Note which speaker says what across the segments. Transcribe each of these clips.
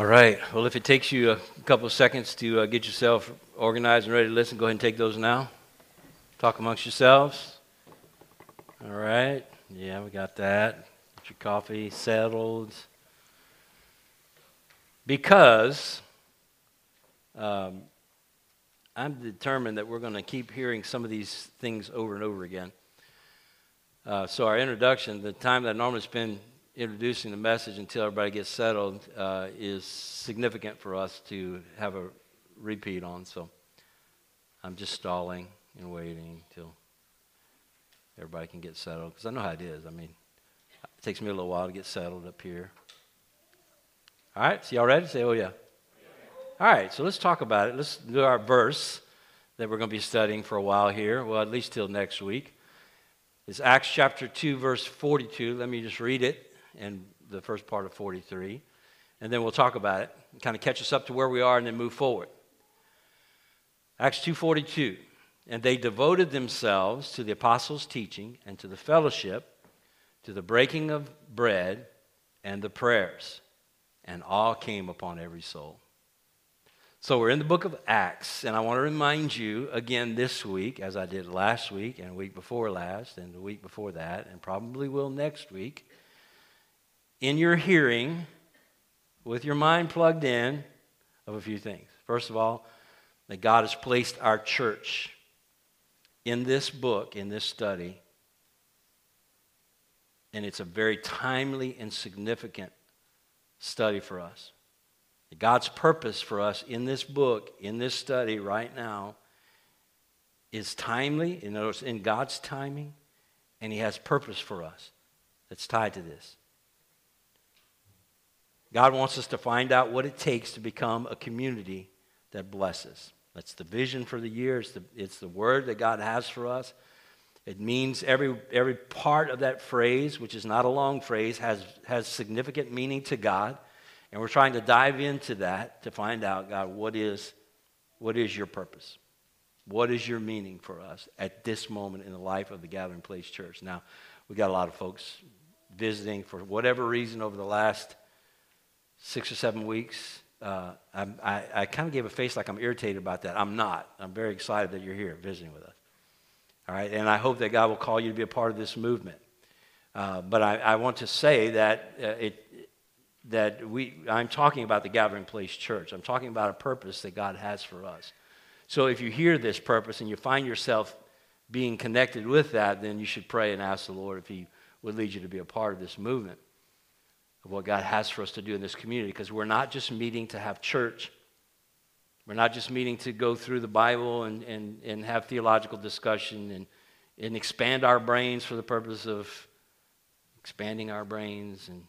Speaker 1: All right. Well, if it takes you a couple of seconds to uh, get yourself organized and ready to listen, go ahead and take those now. Talk amongst yourselves. All right. Yeah, we got that. Get your coffee settled. Because um, I'm determined that we're going to keep hearing some of these things over and over again. Uh, so, our introduction, the time that I normally spend introducing the message until everybody gets settled uh, is significant for us to have a repeat on. So I'm just stalling and waiting until everybody can get settled because I know how it is. I mean, it takes me a little while to get settled up here. All right, so y'all ready? Say, oh, yeah. All right, so let's talk about it. Let's do our verse that we're going to be studying for a while here, well, at least till next week. It's Acts chapter 2, verse 42. Let me just read it and the first part of 43. And then we'll talk about it, kind of catch us up to where we are, and then move forward. Acts 2:42. And they devoted themselves to the apostles' teaching and to the fellowship, to the breaking of bread and the prayers, and all came upon every soul. So we're in the book of Acts, and I want to remind you again this week, as I did last week and week before last and the week before that, and probably will next week, in your hearing, with your mind plugged in, of a few things. First of all, that God has placed our church in this book, in this study, and it's a very timely and significant study for us. God's purpose for us in this book, in this study right now, is timely. In other words, in God's timing, and He has purpose for us that's tied to this. God wants us to find out what it takes to become a community that blesses. That's the vision for the year. It's the, it's the word that God has for us. It means every, every part of that phrase, which is not a long phrase, has, has significant meaning to God. And we're trying to dive into that to find out, God, what is, what is your purpose? What is your meaning for us at this moment in the life of the Gathering Place Church? Now, we got a lot of folks visiting for whatever reason over the last six or seven weeks. Uh, I, I, I kind of gave a face like I'm irritated about that. I'm not. I'm very excited that you're here visiting with us. All right, and I hope that God will call you to be a part of this movement. Uh, but I, I, want to say that uh, it that we I'm talking about the Gathering Place Church. I'm talking about a purpose that God has for us. So if you hear this purpose and you find yourself being connected with that, then you should pray and ask the Lord if He would lead you to be a part of this movement of what God has for us to do in this community because we're not just meeting to have church. We're not just meeting to go through the Bible and, and, and have theological discussion and, and expand our brains for the purpose of expanding our brains and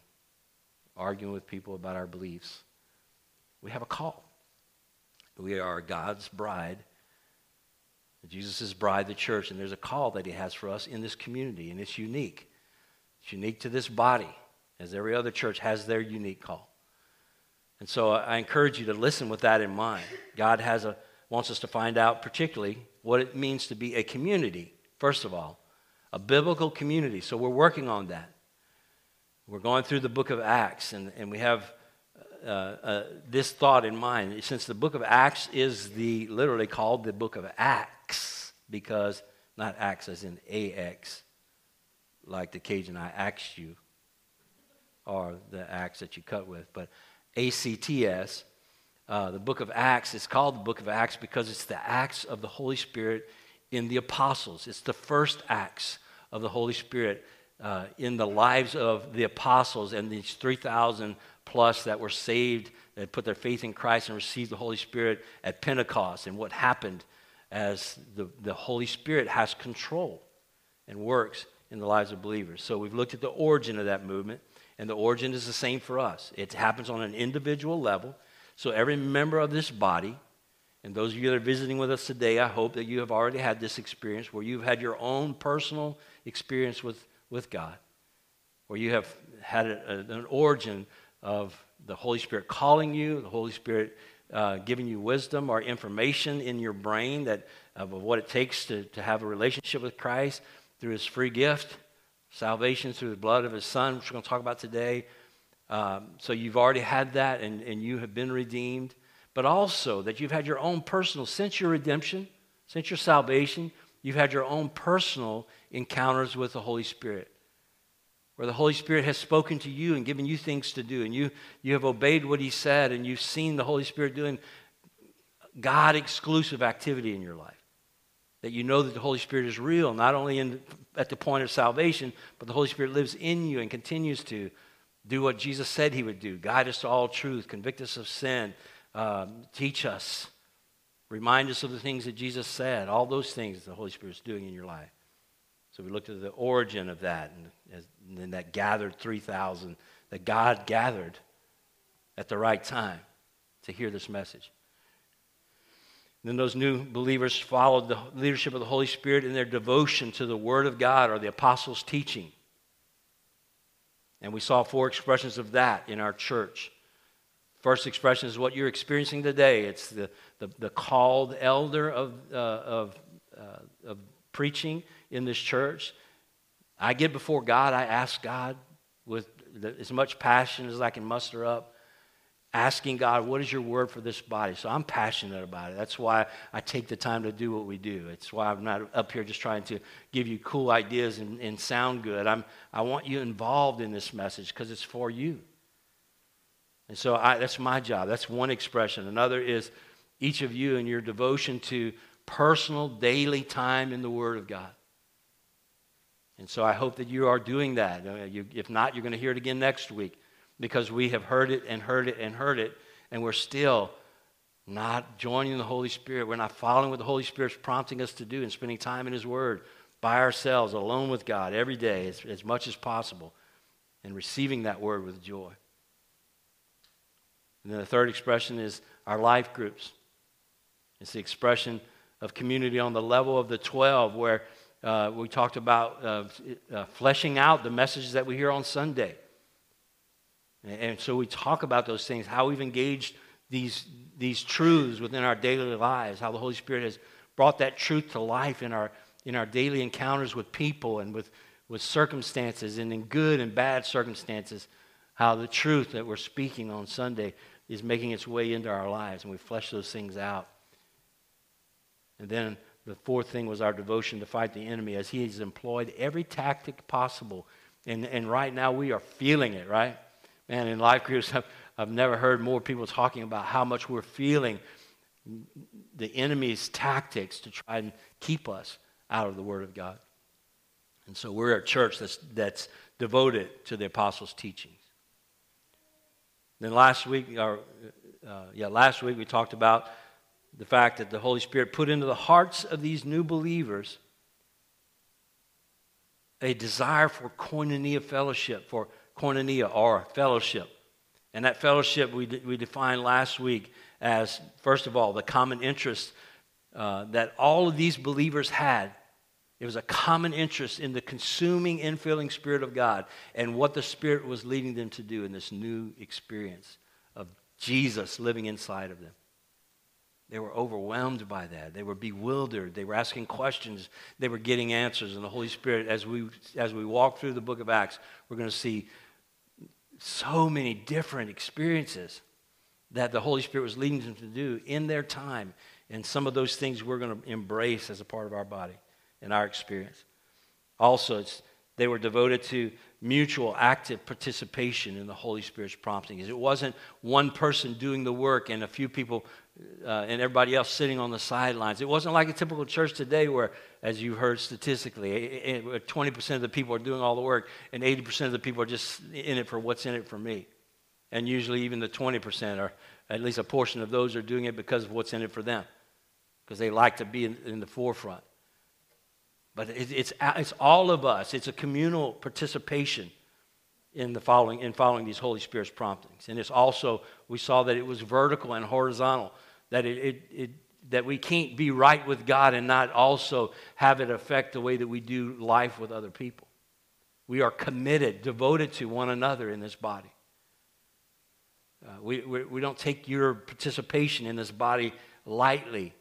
Speaker 1: arguing with people about our beliefs. We have a call. We are God's bride, Jesus' bride, the church, and there's a call that He has for us in this community, and it's unique. It's unique to this body as every other church has their unique call. And so I encourage you to listen with that in mind. God has a, wants us to find out, particularly, what it means to be a community, first of all, a biblical community. So we're working on that. We're going through the book of Acts, and, and we have uh, uh, this thought in mind. Since the book of Acts is the literally called the book of Acts, because not Acts as in AX, like the Cajun I asked you, or the axe that you cut with, but ACTS. Uh, the book of Acts is called the book of Acts because it's the acts of the Holy Spirit in the apostles. It's the first acts of the Holy Spirit uh, in the lives of the apostles and these 3,000 plus that were saved, that put their faith in Christ and received the Holy Spirit at Pentecost, and what happened as the, the Holy Spirit has control and works in the lives of believers. So we've looked at the origin of that movement. And the origin is the same for us. It happens on an individual level. So every member of this body, and those of you that are visiting with us today, I hope that you have already had this experience where you've had your own personal experience with, with God, where you have had a, a, an origin of the Holy Spirit calling you, the Holy Spirit uh, giving you wisdom or information in your brain that, of what it takes to, to have a relationship with Christ through His free gift salvation through the blood of his son, which we're going to talk about today. Um, so you've already had that and, and you have been redeemed. But also that you've had your own personal, since your redemption, since your salvation, you've had your own personal encounters with the Holy Spirit. Where the Holy Spirit has spoken to you and given you things to do, and you, you have obeyed what He said, and you've seen the Holy Spirit doing God exclusive activity in your life. That you know that the Holy Spirit is real, not only in, at the point of salvation, but the Holy Spirit lives in you and continues to do what Jesus said he would do guide us to all truth, convict us of sin, um, teach us, remind us of the things that Jesus said, all those things the Holy Spirit is doing in your life. So we looked at the origin of that, and, and then that gathered 3,000 that God gathered at the right time to hear this message. Then those new believers followed the leadership of the Holy Spirit in their devotion to the Word of God or the apostles' teaching. And we saw four expressions of that in our church. First expression is what you're experiencing today. It's the, the, the called elder of, uh, of, uh, of preaching in this church. I get before God, I ask God with the, as much passion as I can muster up asking God, what is your word for this body? So I'm passionate about it. That's why I take the time to do what we do. It's why I'm not up here just trying to give you cool ideas and, and sound good. I'm, I want you involved in this message because it's for you. And so I, that's my job. That's one expression. Another is each of you and your devotion to personal, daily time in the Word of God. And so I hope that you are doing that. Uh, if not, you're going to hear it again next week because we have heard it and heard it and heard it, and we're still not joining the Holy Spirit. We're not following what the Holy Spirit's prompting us to do and spending time in His Word by ourselves, alone with God every day as, as much as possible, and receiving that Word with joy. And then the third expression is our life groups. It's the expression of community on the level of the 12, where uh, we talked about uh, uh, fleshing out the messages that we hear on Sunday. And so we talk about those things, how we've engaged these, these truths within our daily lives, how the Holy Spirit has brought that truth to life in our, in our daily encounters with people and with, with circumstances, and in good and bad circumstances, how the truth that we're speaking on Sunday is making its way into our lives, and we flesh those things out. And then the fourth thing was our devotion to fight the enemy as he has employed every tactic possible. And, and right now we are feeling it, right? Man, in life groups, I've, I've never heard more people talking about how much we're feeling the enemy's tactics to try and keep us out of the Word of God. And so we're a church that's, that's devoted to the apostles' teachings. Then last week, uh, yeah, last week we talked about the fact that the Holy Spirit put into the hearts of these new believers a desire for koinonia fellowship, for koinonia or fellowship. And that fellowship we, we defined last week as, first of all, the common interest uh, that all of these believers had. It was a common interest in the consuming, infilling Spirit of God and what the Spirit was leading them to do in this new experience of Jesus living inside of them. They were overwhelmed by that. They were bewildered. They were asking questions. They were getting answers. And the Holy Spirit, as we, as we walk through the book of Acts, we're going to see so many different experiences that the Holy Spirit was leading them to do in their time. And some of those things we're going to embrace as a part of our body and our experience. Also, they were devoted to mutual active participation in the Holy Spirit's promptings. It wasn't one person doing the work and a few people uh, and everybody else sitting on the sidelines. It wasn't like a typical church today where, as you've heard statistically, 20% of the people are doing all the work and 80% of the people are just in it for what's in it for me. And usually, even the 20% are, at least a portion of those are doing it because of what's in it for them, because they like to be in, in the forefront. But it, it's, it's all of us, it's a communal participation in the following in following these Holy Spirit's promptings. And it's also we saw that it was vertical and horizontal that, it, it, it, that we can't be right with God and not also have it affect the way that we do life with other people. We are committed, devoted to one another in this body. Uh, we, we, we don't take your participation in this body lightly.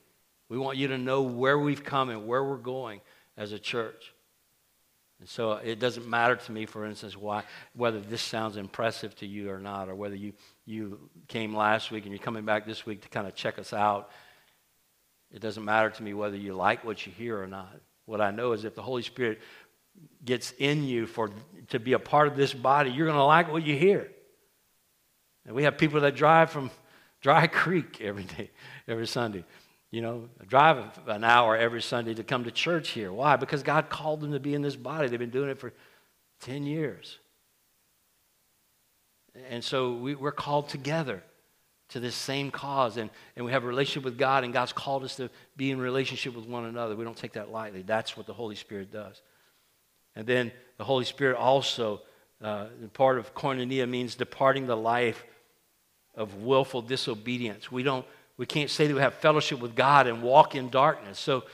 Speaker 1: We want you to know where we've come and where we're going as a church. And so it doesn't matter to me, for instance, why, whether this sounds impressive to you or not, or whether you, you came last week and you're coming back this week to kind of check us out. It doesn't matter to me whether you like what you hear or not. What I know is if the Holy Spirit gets in you for to be a part of this body, you're going to like what you hear. And we have people that drive from Dry Creek every day, every Sunday. You know, drive an hour every Sunday to come to church here. Why? Because God called them to be in this body. They've been doing it for 10 years. And so we, are called together to this same cause. And, and we have a relationship with God, and God's called us to be in relationship with one another. We don't take that lightly. That's what the Holy Spirit does. And then the Holy Spirit also, uh, part of koinonia means departing the life of willful disobedience. We don't we can't say that we have fellowship with God and walk in darkness. So,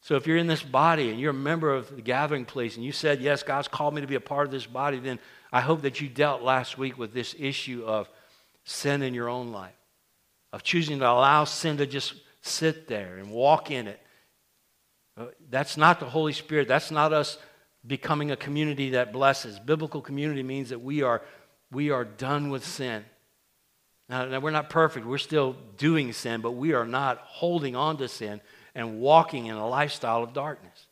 Speaker 1: so if you're in this body and you're a member of the gathering place and you said, Yes, God's called me to be a part of this body, then I hope that you dealt last week with this issue of sin in your own life, of choosing to allow sin to just sit there and walk in it. Uh, that's not the Holy Spirit. That's not us becoming a community that blesses. Biblical community means that we are, we are done with sin. Now, now, we're not perfect. We're still doing sin, but we are not holding on to sin and walking in a lifestyle of darkness.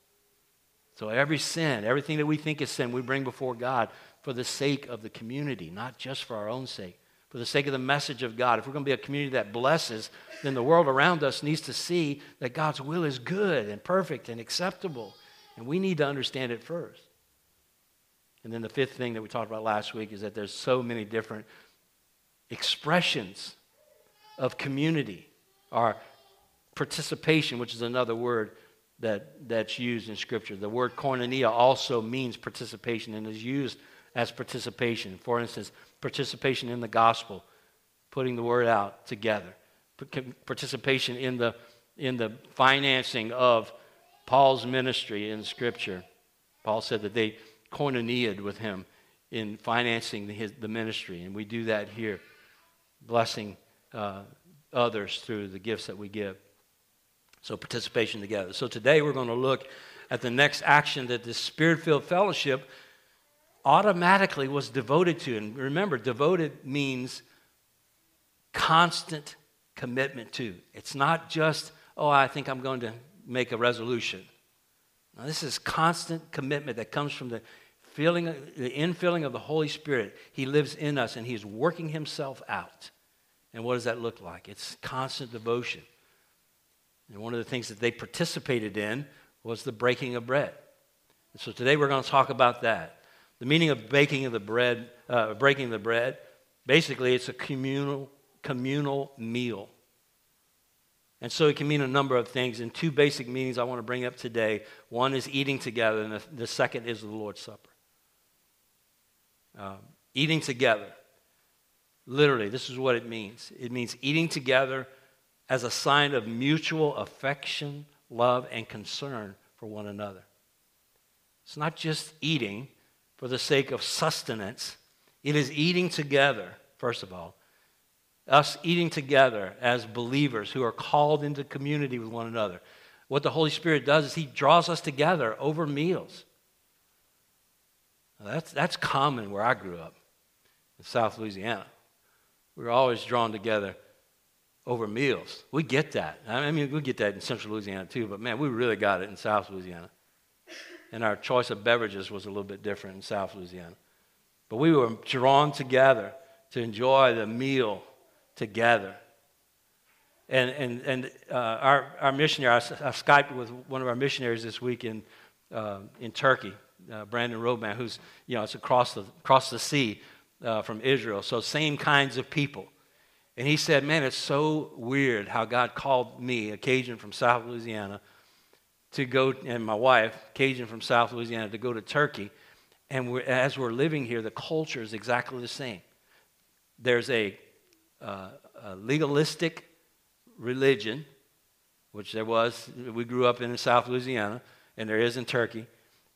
Speaker 1: So every sin, everything that we think is sin, we bring before God for the sake of the community, not just for our own sake, for the sake of the message of God. If we're going to be a community that blesses, then the world around us needs to see that God's will is good and perfect and acceptable. And we need to understand it first. And then the fifth thing that we talked about last week is that there's so many different expressions of community or participation, which is another word that, that's used in Scripture. The word koinonia also means participation and is used as participation. For instance, participation in the gospel, putting the word out together, participation in the, in the financing of Paul's ministry in Scripture. Paul said that they koinoniaed with him in financing his, the ministry, and we do that here blessing uh, others through the gifts that we give. So, participation together. So, today we're going to look at the next action that this spirit filled fellowship automatically was devoted to. And remember, devoted means constant commitment to. It's not just, oh, I think I'm going to make a resolution. Now, this is constant commitment that comes from the filling, the infilling of the Holy Spirit. He lives in us and He's working Himself out. And what does that look like? It's constant devotion. And one of the things that they participated in was the breaking of bread. And so today we're going to talk about that. The meaning of baking of the bread, uh, breaking the bread, basically it's a communal, communal meal. And so it can mean a number of things. And two basic meanings I want to bring up today. One is eating together, and the, the second is the Lord's Supper. Um, eating together. Literally, this is what it means it means eating together as a sign of mutual affection, love, and concern for one another. It's not just eating for the sake of sustenance, it is eating together, first of all. Us eating together as believers who are called into community with one another. What the Holy Spirit does is He draws us together over meals. That's, that's common where I grew up in South Louisiana. We were always drawn together over meals. We get that. I mean, we get that in Central Louisiana too, but man, we really got it in South Louisiana. And our choice of beverages was a little bit different in South Louisiana. But we were drawn together to enjoy the meal together. And, and, and uh, our, our missionary, I, I Skyped with one of our missionaries this week in, uh, in Turkey uh, Brandon Roadman, who's, you know, it's across the, across the sea uh, from Israel. So, same kinds of people. And he said, Man, it's so weird how God called me, a Cajun from South Louisiana, to go, and my wife, Cajun from South Louisiana, to go to Turkey. And we're, as we're living here, the culture is exactly the same. There's a, uh, a legalistic religion, which there was, we grew up in South Louisiana, and there is in Turkey.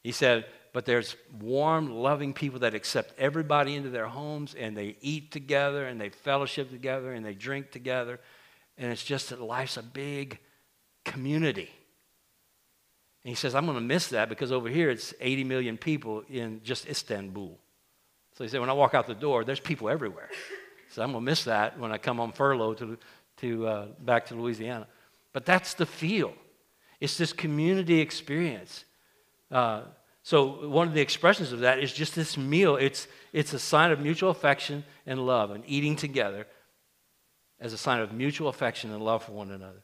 Speaker 1: He said, but there's warm, loving people that accept everybody into their homes and they eat together and they fellowship together and they drink together. And it's just that life's a big community. And he says, I'm going to miss that because over here it's 80 million people in just Istanbul. So he said, when I walk out the door, there's people everywhere. So I'm going to miss that when I come on furlough to, to, uh, back to Louisiana. But that's the feel. It's this community experience. Uh, so one of the expressions of that is just this meal. It's, it's a sign of mutual affection and love, and eating together as a sign of mutual affection and love for one another.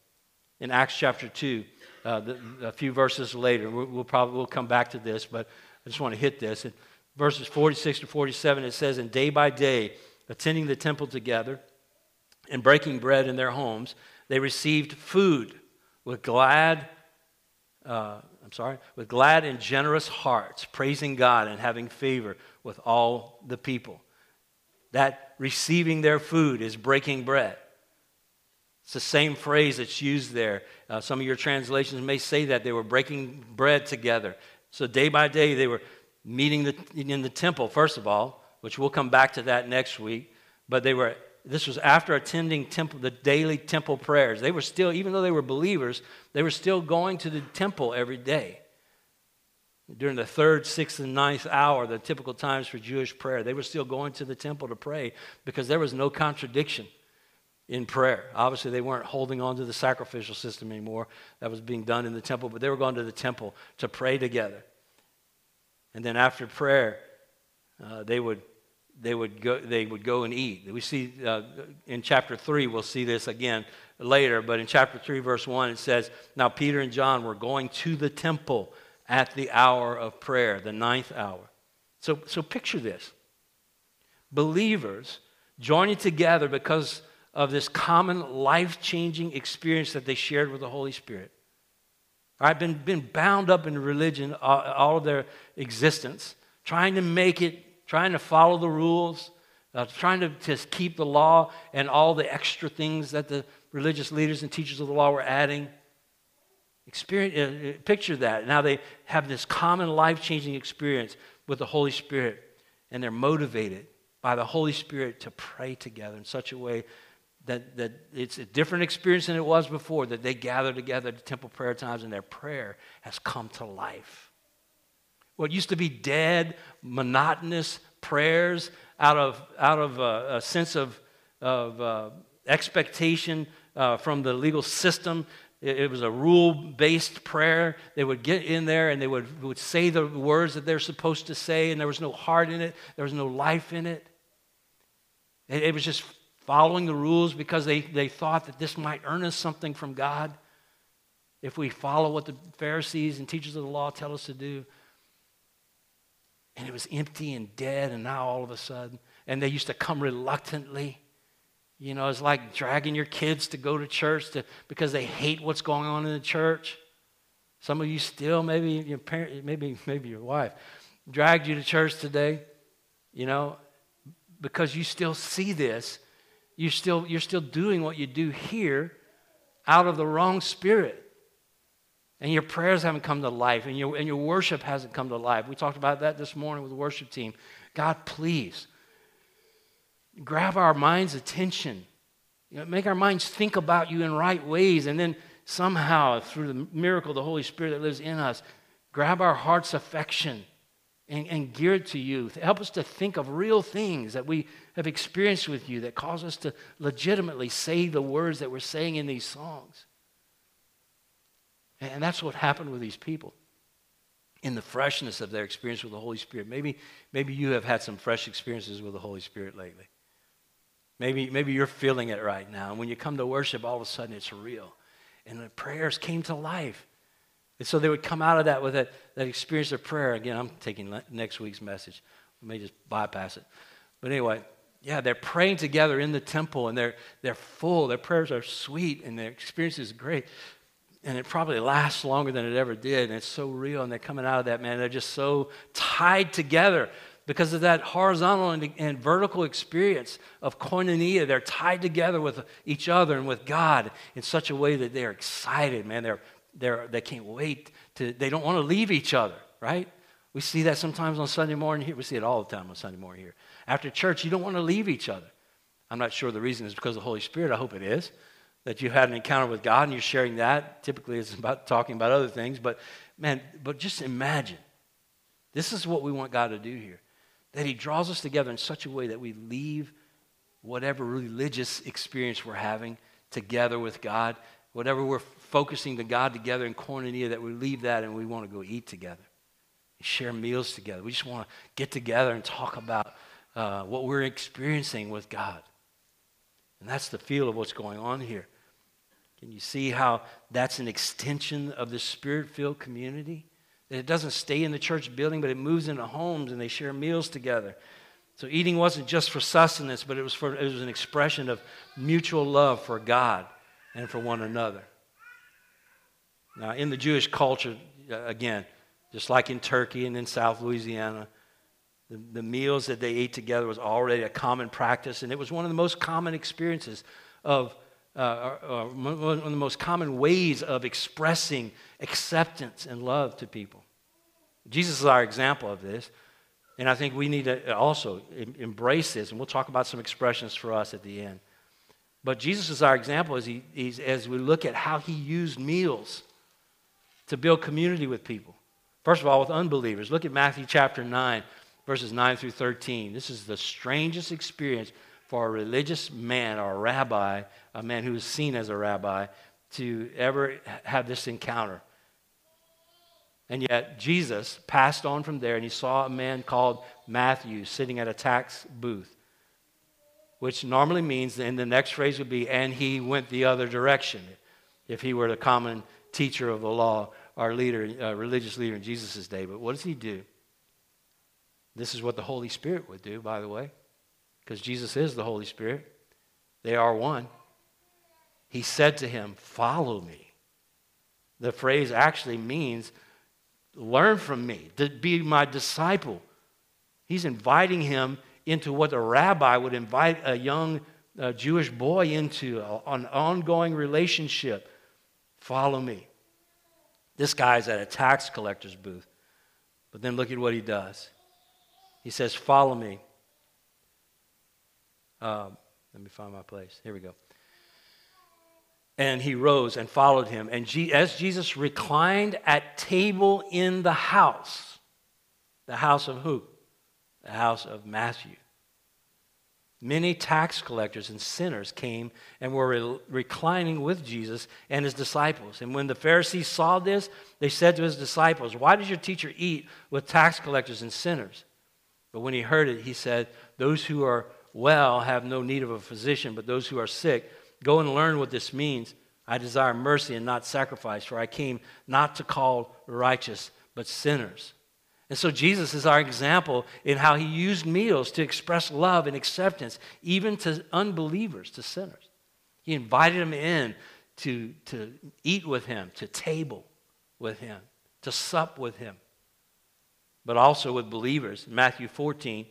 Speaker 1: In Acts chapter 2, uh, the, a few verses later, we'll, we'll, probably we'll come back to this, but I just want to hit this. In verses 46 to 47, it says, And day by day, attending the temple together and breaking bread in their homes, they received food with glad, uh, I'm sorry, with glad and generous hearts, praising God and having favor with all the people. That receiving their food is breaking bread. It's the same phrase that's used there. Uh, some of your translations may say that they were breaking bread together. So day by day, they were meeting the, in the temple, first of all, which we'll come back to that next week. But they were, this was after attending temple, the daily temple prayers. They were still, even though they were believers, they were still going to the temple every day. During the third, sixth, and ninth hour, the typical times for Jewish prayer, they were still going to the temple to pray because there was no contradiction in prayer. Obviously, they weren't holding on to the sacrificial system anymore that was being done in the temple, but they were going to the temple to pray together. And then after prayer, uh, they would they would go they would go and eat. We see uh, in chapter three we'll see this again later, but in chapter three verse one it says, "Now Peter and John were going to the temple at the hour of prayer, the ninth hour." So so picture this: believers joining together because of this common life changing experience that they shared with the Holy Spirit. Right, been, been bound up in religion all, all of their existence, trying to make it, trying to follow the rules, uh, trying to just keep the law and all the extra things that the religious leaders and teachers of the law were adding. Experience, uh, uh picture that. Now they have this common life changing experience with the Holy Spirit, and they're motivated by the Holy Spirit to pray together in such a way that, that it's a different experience than it was before, that they gather together at temple prayer times and their prayer has come to life. What used to be dead, monotonous prayers out of, out of a, a sense of, of uh, expectation uh, from the legal system, it, it was a rule based prayer. They would get in there and they would, would say the words that they're supposed to say, and there was no heart in it, there was no life in it. It, it was just following the rules because they, they thought that this might earn us something from God if we follow what the Pharisees and teachers of the law tell us to do. And it was empty and dead, and now all of a sudden, and they used to come reluctantly. You know, it's like dragging your kids to go to church to, because they hate what's going on in the church. Some of you still, maybe your parent, maybe maybe your wife, dragged you to church today. You know, because you still see this you're still, you're still doing what you do here out of the wrong spirit. And your prayers haven't come to life, and your, and your worship hasn't come to life. We talked about that this morning with the worship team. God, please grab our mind's attention. You know, make our minds think about you in right ways, and then somehow, through the miracle of the Holy Spirit that lives in us, grab our heart's affection and, and geared to you. Help us to think of real things that we have experienced with you that cause us to legitimately say the words that we're saying in these songs. And that's what happened with these people in the freshness of their experience with the Holy Spirit. Maybe, maybe you have had some fresh experiences with the Holy Spirit lately. Maybe, maybe you're feeling it right now. And when you come to worship, all of a sudden it's real. And the prayers came to life. And so they would come out of that with that, that experience of prayer. Again, I'm taking next week's message. We may just bypass it. But anyway, yeah, they're praying together in the temple and they're, they're full. Their prayers are sweet and their experience is great. And it probably lasts longer than it ever did. And it's so real. And they're coming out of that, man. They're just so tied together because of that horizontal and, and, vertical experience of koinonia. They're tied together with each other and with God in such a way that they're excited, man. They're they're, they can't wait to, they don't want to leave each other, right? We see that sometimes on Sunday morning here. We see it all the time on Sunday morning here. After church, you don't want to leave each other. I'm not sure the reason is because of the Holy Spirit. I hope it is. That you had an encounter with God and you're sharing that. Typically, it's about talking about other things, but, Man, but just imagine. This is what we want God to do here. That He draws us together in such a way that we leave whatever religious experience we're having together with God, whatever we're focusing to God together in koinonia, that we leave that and we want to go eat together, share meals together. We just want to get together and talk about uh, what we're experiencing with God. And that's the feel of what's going on here. Can you see how that's an extension of the spirit filled community? That it doesn't stay in the church building, but it moves into homes and they share meals together. So eating wasn't just for sustenance, but it was, for, it was an expression of mutual love for God and for one another. Now, in the Jewish culture, uh, again, just like in Turkey and in South Louisiana, the, the meals that they ate together was already a common practice, and it was one of the most common experiences of uh, uh, one of the most common ways of expressing acceptance and love to people. Jesus is our example of this. And I think we need to also embrace this, and we'll talk about some expressions for us at the end. But Jesus is our example as, he, as we look at how he used meals to build community with people. First of all, with unbelievers. Look at Matthew chapter 9, verses 9 through 13. This is the strangest experience for a religious man or a rabbi, a man who is seen as a rabbi, to ever have this encounter. And yet, Jesus passed on from there and he saw a man called Matthew sitting at a tax booth, which normally means, and the next phrase would be, and he went the other direction, if he were the common teacher of the law or leader, uh, religious leader in Jesus' day. But what does he do? This is what the Holy Spirit would do, by the way because Jesus is the Holy Spirit. They are one. He said to him, Follow me. The phrase actually means learn from me, to be my disciple. He's inviting him into what a rabbi would invite a young uh, Jewish boy into an ongoing relationship. Follow me. This guy's at a tax collector's booth. But then look at what he does. He says, Follow me. Um, let me find my place. Here we go. And he rose and followed him. And as Jesus reclined at table in the house, the house of who? The house of Matthew. Many tax collectors and sinners came and were re- reclining with Jesus and his disciples. And when the Pharisees saw this, they said to his disciples, Why does your teacher eat with tax collectors and sinners? But when he heard it, he said, Those who are well have no need of a physician, but those who are sick. Go and learn what this means. I desire mercy and not sacrifice, for I came not to call righteous, but sinners. And so Jesus is our example in how he used meals to express love and acceptance, even to unbelievers, to sinners. He invited them in to, to eat with him, to table with him, to sup with him, but also with believers. Matthew 14,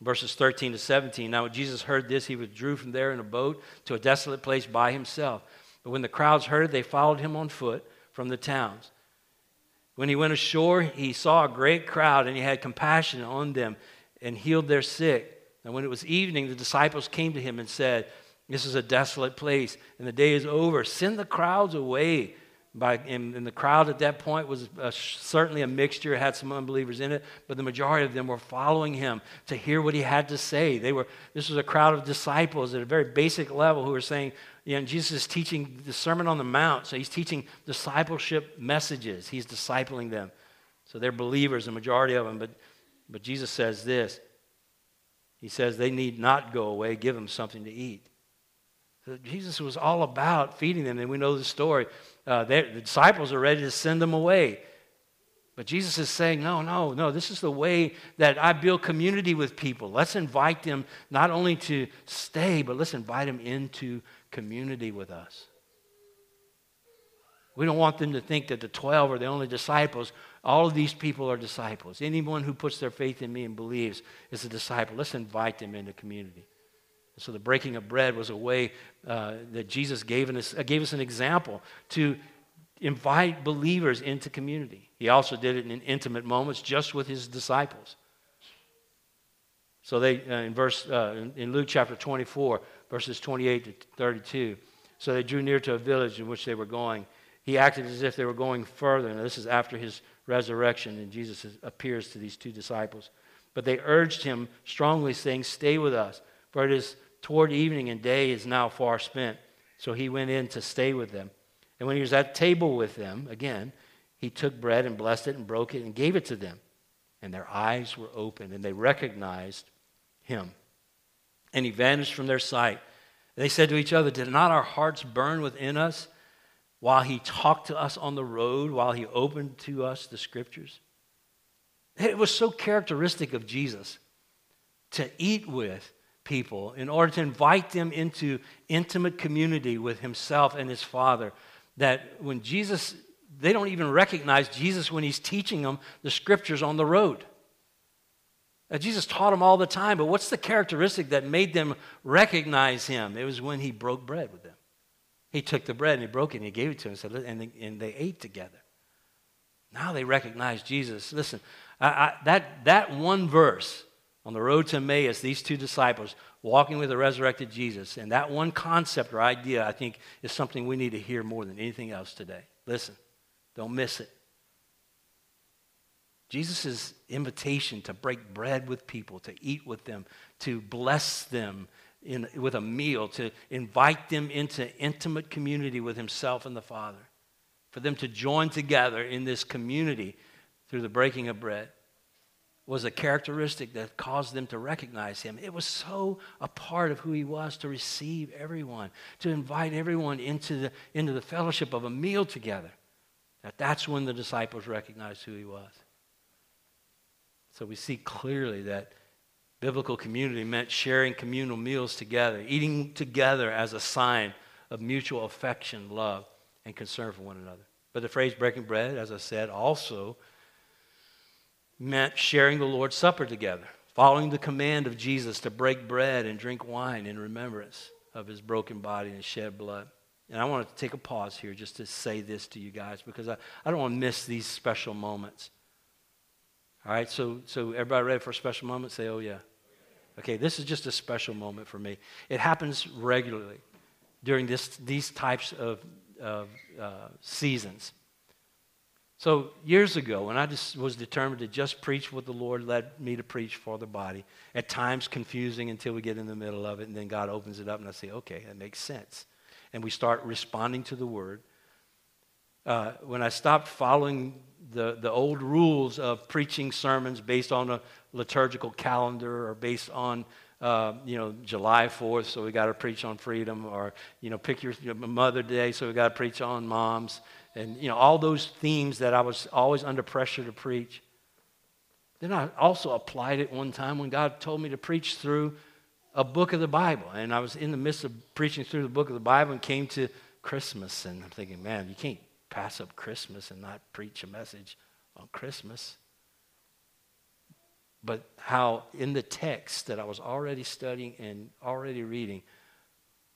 Speaker 1: verses 13 to 17. Now, when Jesus heard this, he withdrew from there in a boat to a desolate place by himself. But when the crowds heard it, they followed him on foot from the towns. When he went ashore, he saw a great crowd, and he had compassion on them and healed their sick. And when it was evening, the disciples came to him and said, This is a desolate place, and the day is over. Send the crowds away by, and, and, the crowd at that point was uh, certainly a mixture, it had some unbelievers in it, but the majority of them were following him to hear what he had to say. They were, this was a crowd of disciples at a very basic level who were saying, you know, Jesus is teaching the Sermon on the Mount, so he's teaching discipleship messages. He's discipling them. So they're believers, the majority of them, but, but Jesus says this. He says they need not go away, give them something to eat. Jesus was all about feeding them, and we know the story uh, the disciples are ready to send them away. But Jesus is saying, no, no, no, this is the way that I build community with people. Let's invite them not only to stay, but let's invite them into community with us. We don't want them to think that the 12 are the only disciples. All of these people are disciples. Anyone who puts their faith in me and believes is a disciple. Let's invite them into community. So the breaking of bread was a way uh, that Jesus gave us, uh, gave us an example to invite believers into community. He also did it in intimate moments just with his disciples. So they, uh, in verse, uh, in Luke chapter 24, verses 28 to 32, so they drew near to a village in which they were going. he acted as if they were going further. And this is after his resurrection, and Jesus appears to these two disciples. But they urged him strongly, saying, Stay with us, for it is toward evening, and day is now far spent. So he went in to stay with them. And when he was at table with them, again, he took bread and blessed it and broke it and gave it to them. And their eyes were opened, and they recognized him. And he vanished from their sight. They said to each other, Did not our hearts burn within us while he talked to us on the road, while he opened to us the scriptures? It was so characteristic of Jesus to eat with people in order to invite them into intimate community with himself and his Father. That when Jesus, they don't even recognize Jesus when he's teaching them the scriptures on the road. Now, Jesus taught them all the time, but what's the characteristic that made them recognize him? It was when he broke bread with them. He took the bread and he broke it and he gave it to them and, said, and, they, and they ate together. Now they recognize Jesus. Listen, I, I, that, that one verse on the road to Emmaus, these two disciples walking with the resurrected Jesus, and that one concept or idea, I think, is something we need to hear more than anything else today. Listen, don't miss it. Jesus' invitation to break bread with people, to eat with them, to bless them in, with a meal, to invite them into intimate community with himself and the Father, for them to join together in this community through the breaking of bread was a characteristic that caused them to recognize him. It was so a part of who he was to receive everyone, to invite everyone into the, into the fellowship of a meal together. That that's when the disciples recognized who he was. So we see clearly that biblical community meant sharing communal meals together, eating together as a sign of mutual affection, love, and concern for one another. But the phrase breaking bread, as I said, also meant sharing the Lord's Supper together, following the command of Jesus to break bread and drink wine in remembrance of his broken body and shed blood. And I want to take a pause here just to say this to you guys because I, I don't want to miss these special moments. All right, so, so everybody ready for a special moment? Say, oh, yeah. Okay, this is just a special moment for me. It happens regularly during this, these types of, of uh, seasons. So, years ago, when I just was determined to just preach what the Lord led me to preach for the body, at times confusing until we get in the middle of it, and then God opens it up, and I say, okay, that makes sense. And we start responding to the word. Uh, when I stopped following the, the old rules of preaching sermons based on a liturgical calendar or based on uh, you know July 4th, so we got to preach on freedom, or you know pick your, your Mother Day, so we got to preach on moms, and you know all those themes that I was always under pressure to preach. Then I also applied it one time when God told me to preach through a book of the Bible, and I was in the midst of preaching through the book of the Bible and came to Christmas, and I'm thinking, man, you can't pass up Christmas and not preach a message on Christmas. But how in the text that I was already studying and already reading,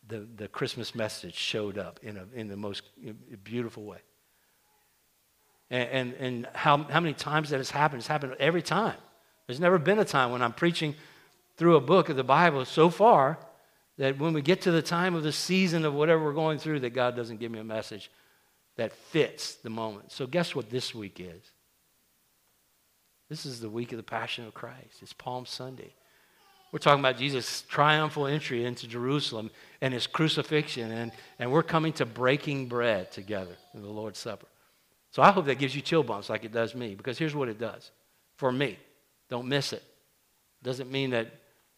Speaker 1: the, the Christmas message showed up in, a, in the most beautiful way. And, and, and how, how many times that has happened? It's happened every time. There's never been a time when I'm preaching through a book of the Bible so far that when we get to the time of the season of whatever we're going through, that God doesn't give me a message that fits the moment. So, guess what this week is? This is the week of the Passion of Christ. It's Palm Sunday. We're talking about Jesus' triumphal entry into Jerusalem and his crucifixion, and, and we're coming to breaking bread together in the Lord's Supper. So I hope that gives you chill bumps like it does me, because here's what it does for me. Don't miss it. Doesn't mean that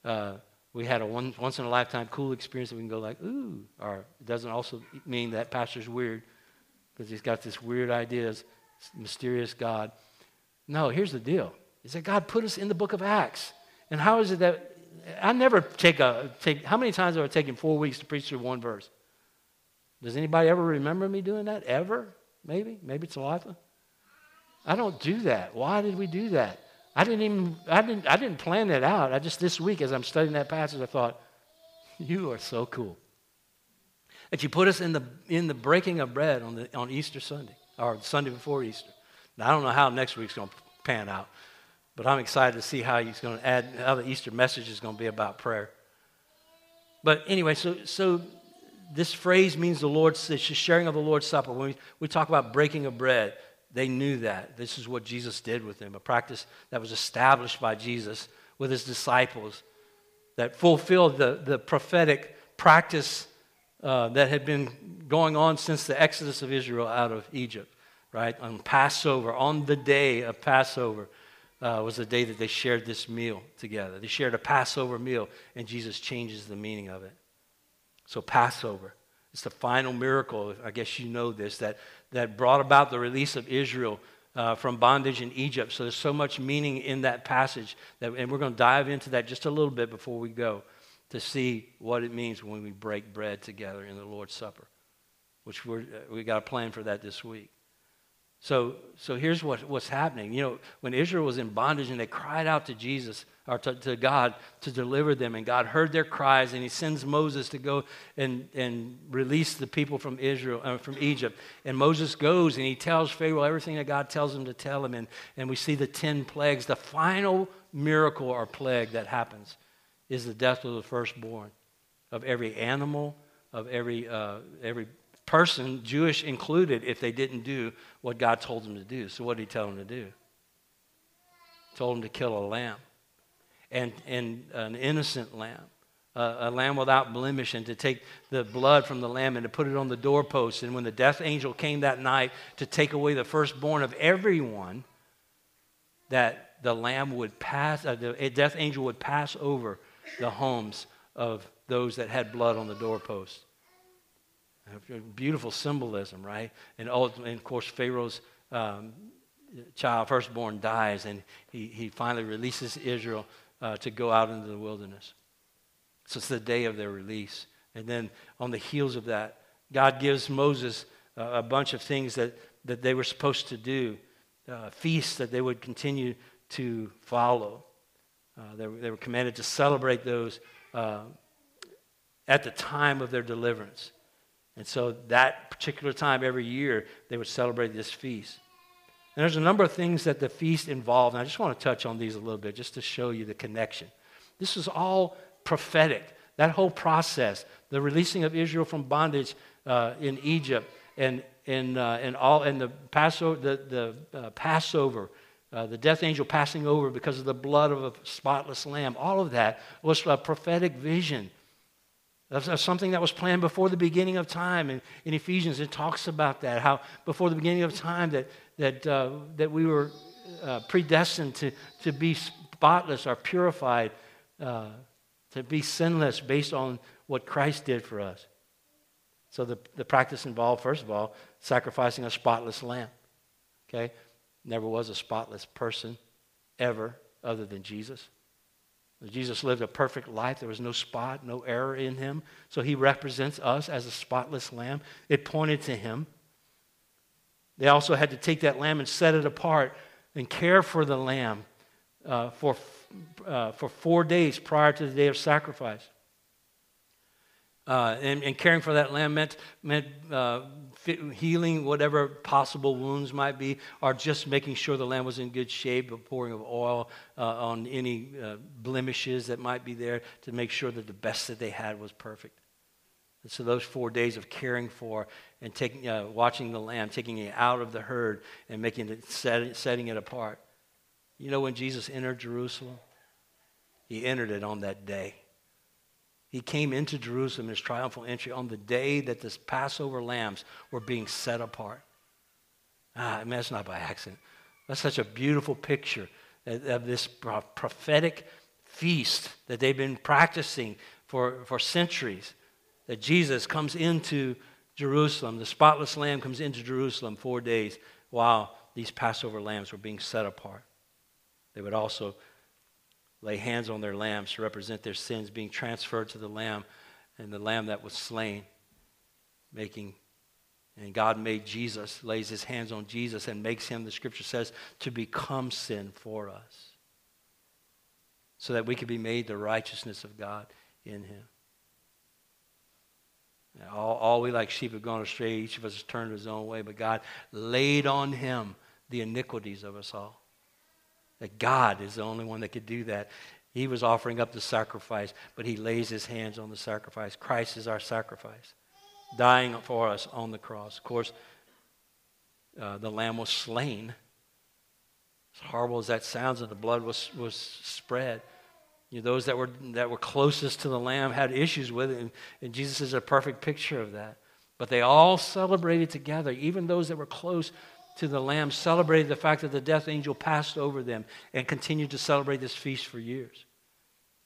Speaker 1: uh, we had a one, once in a lifetime cool experience that we can go like, ooh, or it doesn't also mean that pastor's weird because he's got this weird ideas, mysterious God. No, here's the deal: is that God put us in the Book of Acts, and how is it that I never take a take? How many times have I taken four weeks to preach through one verse? Does anybody ever remember me doing that? Ever? Maybe? Maybe it's a lot. I don't do that. Why did we do that? I didn't even I didn't I didn't plan that out. I just this week as I'm studying that passage, I thought, you are so cool that you put us in the, in the breaking of bread on, the, on Easter Sunday, or Sunday before Easter. Now, I don't know how next week's going to pan out, but I'm excited to see how he's going to add, how the Easter message is going to be about prayer. But anyway, so, so this phrase means the Lord's the sharing of the Lord's Supper. When we, we talk about breaking of bread, they knew that. This is what Jesus did with them, a practice that was established by Jesus with his disciples that fulfilled the, the prophetic practice uh, that had been going on since the exodus of Israel out of Egypt, right? On Passover, on the day of Passover, uh, was the day that they shared this meal together. They shared a Passover meal, and Jesus changes the meaning of it. So, Passover. It's the final miracle, I guess you know this, that, that brought about the release of Israel uh, from bondage in Egypt. So there's so much meaning in that passage, that, and we're going to dive into that just a little bit before we go to see what it means when we break bread together in the Lord's Supper, which we're, uh, we got a plan for that this week. So, so here's what, what's happening. You know, when Israel was in bondage and they cried out to Jesus or to, to, God to deliver them, and God heard their cries, and He sends Moses to go and, and release the people from Israel uh, from Egypt. And Moses goes and he tells Pharaoh everything that God tells him to tell him, and, and we see the ten plagues. The final miracle or plague that happens is the death of the firstborn of every animal, of every uh, every person, Jewish included, if they didn't do what God told them to do. So, what did He tell them to do? Told them to kill a lamb, and, and an innocent lamb, a lamb without blemish, and to take the blood from the lamb and to put it on the doorpost. And when the death angel came that night to take away the firstborn of everyone, that the lamb would pass, uh, the death angel would pass over the homes of those that had blood on the doorpost. Beautiful symbolism, right? And, ultimately, of course, Pharaoh's um, child, firstborn, dies, and he, he finally releases Israel uh, to go out into the wilderness. So it's the day of their release. And then on the heels of that, God gives Moses uh, a bunch of things that, that they were supposed to do, uh, feasts that they would continue to follow. Uh, they, were, they, were, commanded to celebrate those uh, at the time of their deliverance. And so that particular time every year, they would celebrate this feast. And there's a number of things that the feast involved, and I just want to touch on these a little bit just to show you the connection. This is all prophetic. That whole process, the releasing of Israel from bondage uh, in Egypt, and, and, uh, and, all, and the Passover, the, the uh, Passover uh, the death angel passing over because of the blood of a spotless lamb, all of that was a prophetic vision of, something that was planned before the beginning of time. And in Ephesians, it talks about that, how before the beginning of time that, that, uh, that we were uh, predestined to, to be spotless or purified, uh, to be sinless based on what Christ did for us. So the, the practice involved, first of all, sacrificing a spotless lamb. Okay? Never was a spotless person ever other than Jesus. Jesus lived a perfect life. There was no spot, no error in him. So he represents us as a spotless lamb. It pointed to him. They also had to take that lamb and set it apart and care for the lamb uh, for, uh, for four days prior to the day of sacrifice. Uh, and, and, caring for that lamb meant, meant uh, healing whatever possible wounds might be, or just making sure the lamb was in good shape, a pouring of oil uh, on any uh, blemishes that might be there to make sure that the best that they had was perfect. And so those four days of caring for and taking, uh, watching the lamb, taking it out of the herd and making it, set, setting it apart. You know when Jesus entered Jerusalem? He entered it on that day. He came into Jerusalem, his triumphal entry, on the day that the Passover lambs were being set apart. Ah, I mean, that's not by accident. That's such a beautiful picture of this prophetic feast that they've been practicing for, for centuries. That Jesus comes into Jerusalem, the spotless lamb comes into Jerusalem four days while these Passover lambs were being set apart. They would also lay hands on their lambs to represent their sins being transferred to the lamb and the lamb that was slain, making and God made Jesus, lays his hands on Jesus and makes him, the scripture says, to become sin for us. So that we could be made the righteousness of God in him. All, all we like sheep have gone astray, each of us has turned his own way, but God laid on him the iniquities of us all. That God is the only one that could do that. He was offering up the sacrifice, but he lays his hands on the sacrifice. Christ is our sacrifice. dying for us on the cross. Of course, uh, the lamb was slain. As horrible as that sounds, and the blood was, was spread. You know, those that were, that were closest to the lamb had issues with it, and, and Jesus is a perfect picture of that. But they all celebrated together. Even those that were close to the lamb celebrated the fact that the death angel passed over them and continued to celebrate this feast for years.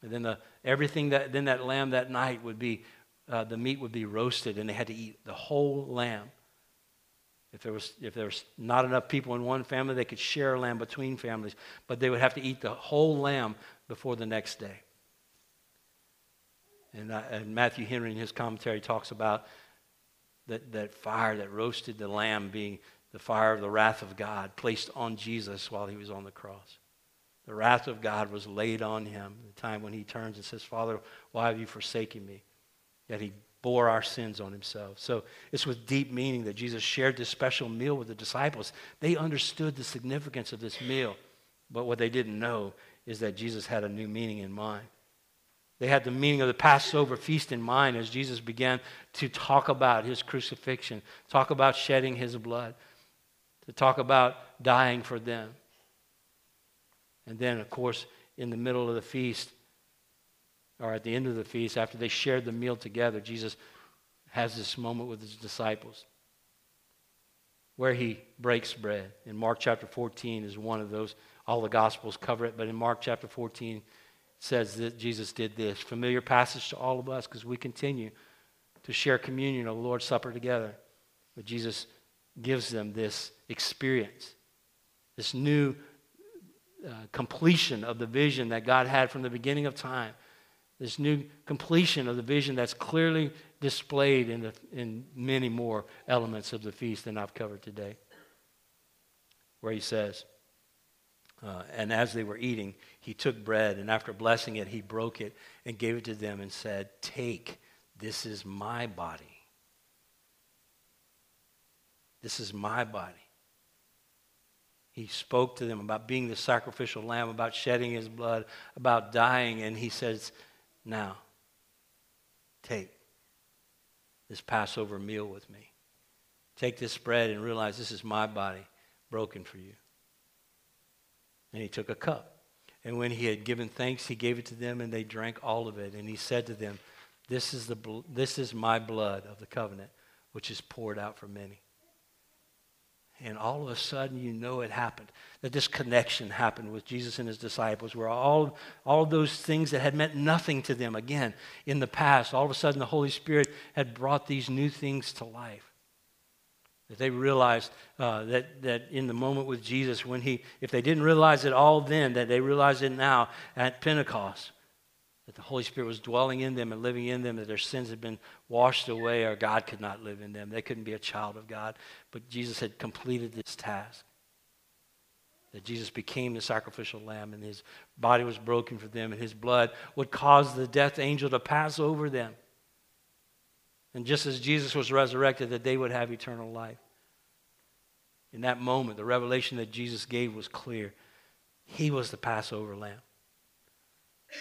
Speaker 1: And then the, everything that then that lamb that night would be uh, the meat would be roasted, and they had to eat the whole lamb. If there, was, if there was not enough people in one family, they could share a lamb between families, but they would have to eat the whole lamb before the next day. And, uh, and Matthew Henry, in his commentary, talks about that, that fire that roasted the lamb being the fire of the wrath of God placed on Jesus while he was on the cross. The wrath of God was laid on him the time when he turns and says, Father, why have you forsaken me? Yet he bore our sins on himself. So it's with deep meaning that Jesus shared this special meal with the disciples. They understood the significance of this meal, but what they didn't know is that Jesus had a new meaning in mind. They had the meaning of the Passover feast in mind as Jesus began to talk about his crucifixion, talk about shedding his blood, to talk about dying for them. And then, of course, in the middle of the feast, or at the end of the feast, after they shared the meal together, Jesus has this moment with his disciples where he breaks bread. In Mark chapter 14 is one of those. All the Gospels cover it, but in Mark chapter 14 says that Jesus did this. Familiar passage to all of us because we continue to share communion of the Lord's Supper together. But Jesus gives them this experience, this new uh, completion of the vision that God had from the beginning of time this new completion of the vision that's clearly displayed in, the, in many more elements of the feast than I've covered today. Where he says, uh, And as they were eating, he took bread, and after blessing it, he broke it and gave it to them and said, Take, this is my body. This is my body. He spoke to them about being the sacrificial lamb, about shedding his blood, about dying, and he says, now, take this Passover meal with me. Take this bread and realize this is my body broken for you. And he took a cup. And when he had given thanks, he gave it to them, and they drank all of it. And he said to them, This is, the, this is my blood of the covenant, which is poured out for many. And all of a sudden, you know it happened. That this connection happened with Jesus and his disciples, where all, all of those things that had meant nothing to them, again, in the past, all of a sudden the Holy Spirit had brought these new things to life. That they realized uh, that, that in the moment with Jesus, when he, if they didn't realize it all then, that they realized it now at Pentecost that the Holy Spirit was dwelling in them and living in them, that their sins had been washed away, or God could not live in them. They couldn't be a child of God. But Jesus had completed this task. That Jesus became the sacrificial lamb, and his body was broken for them, and his blood would cause the death angel to pass over them. And just as Jesus was resurrected, that they would have eternal life. In that moment, the revelation that Jesus gave was clear. He was the Passover lamb.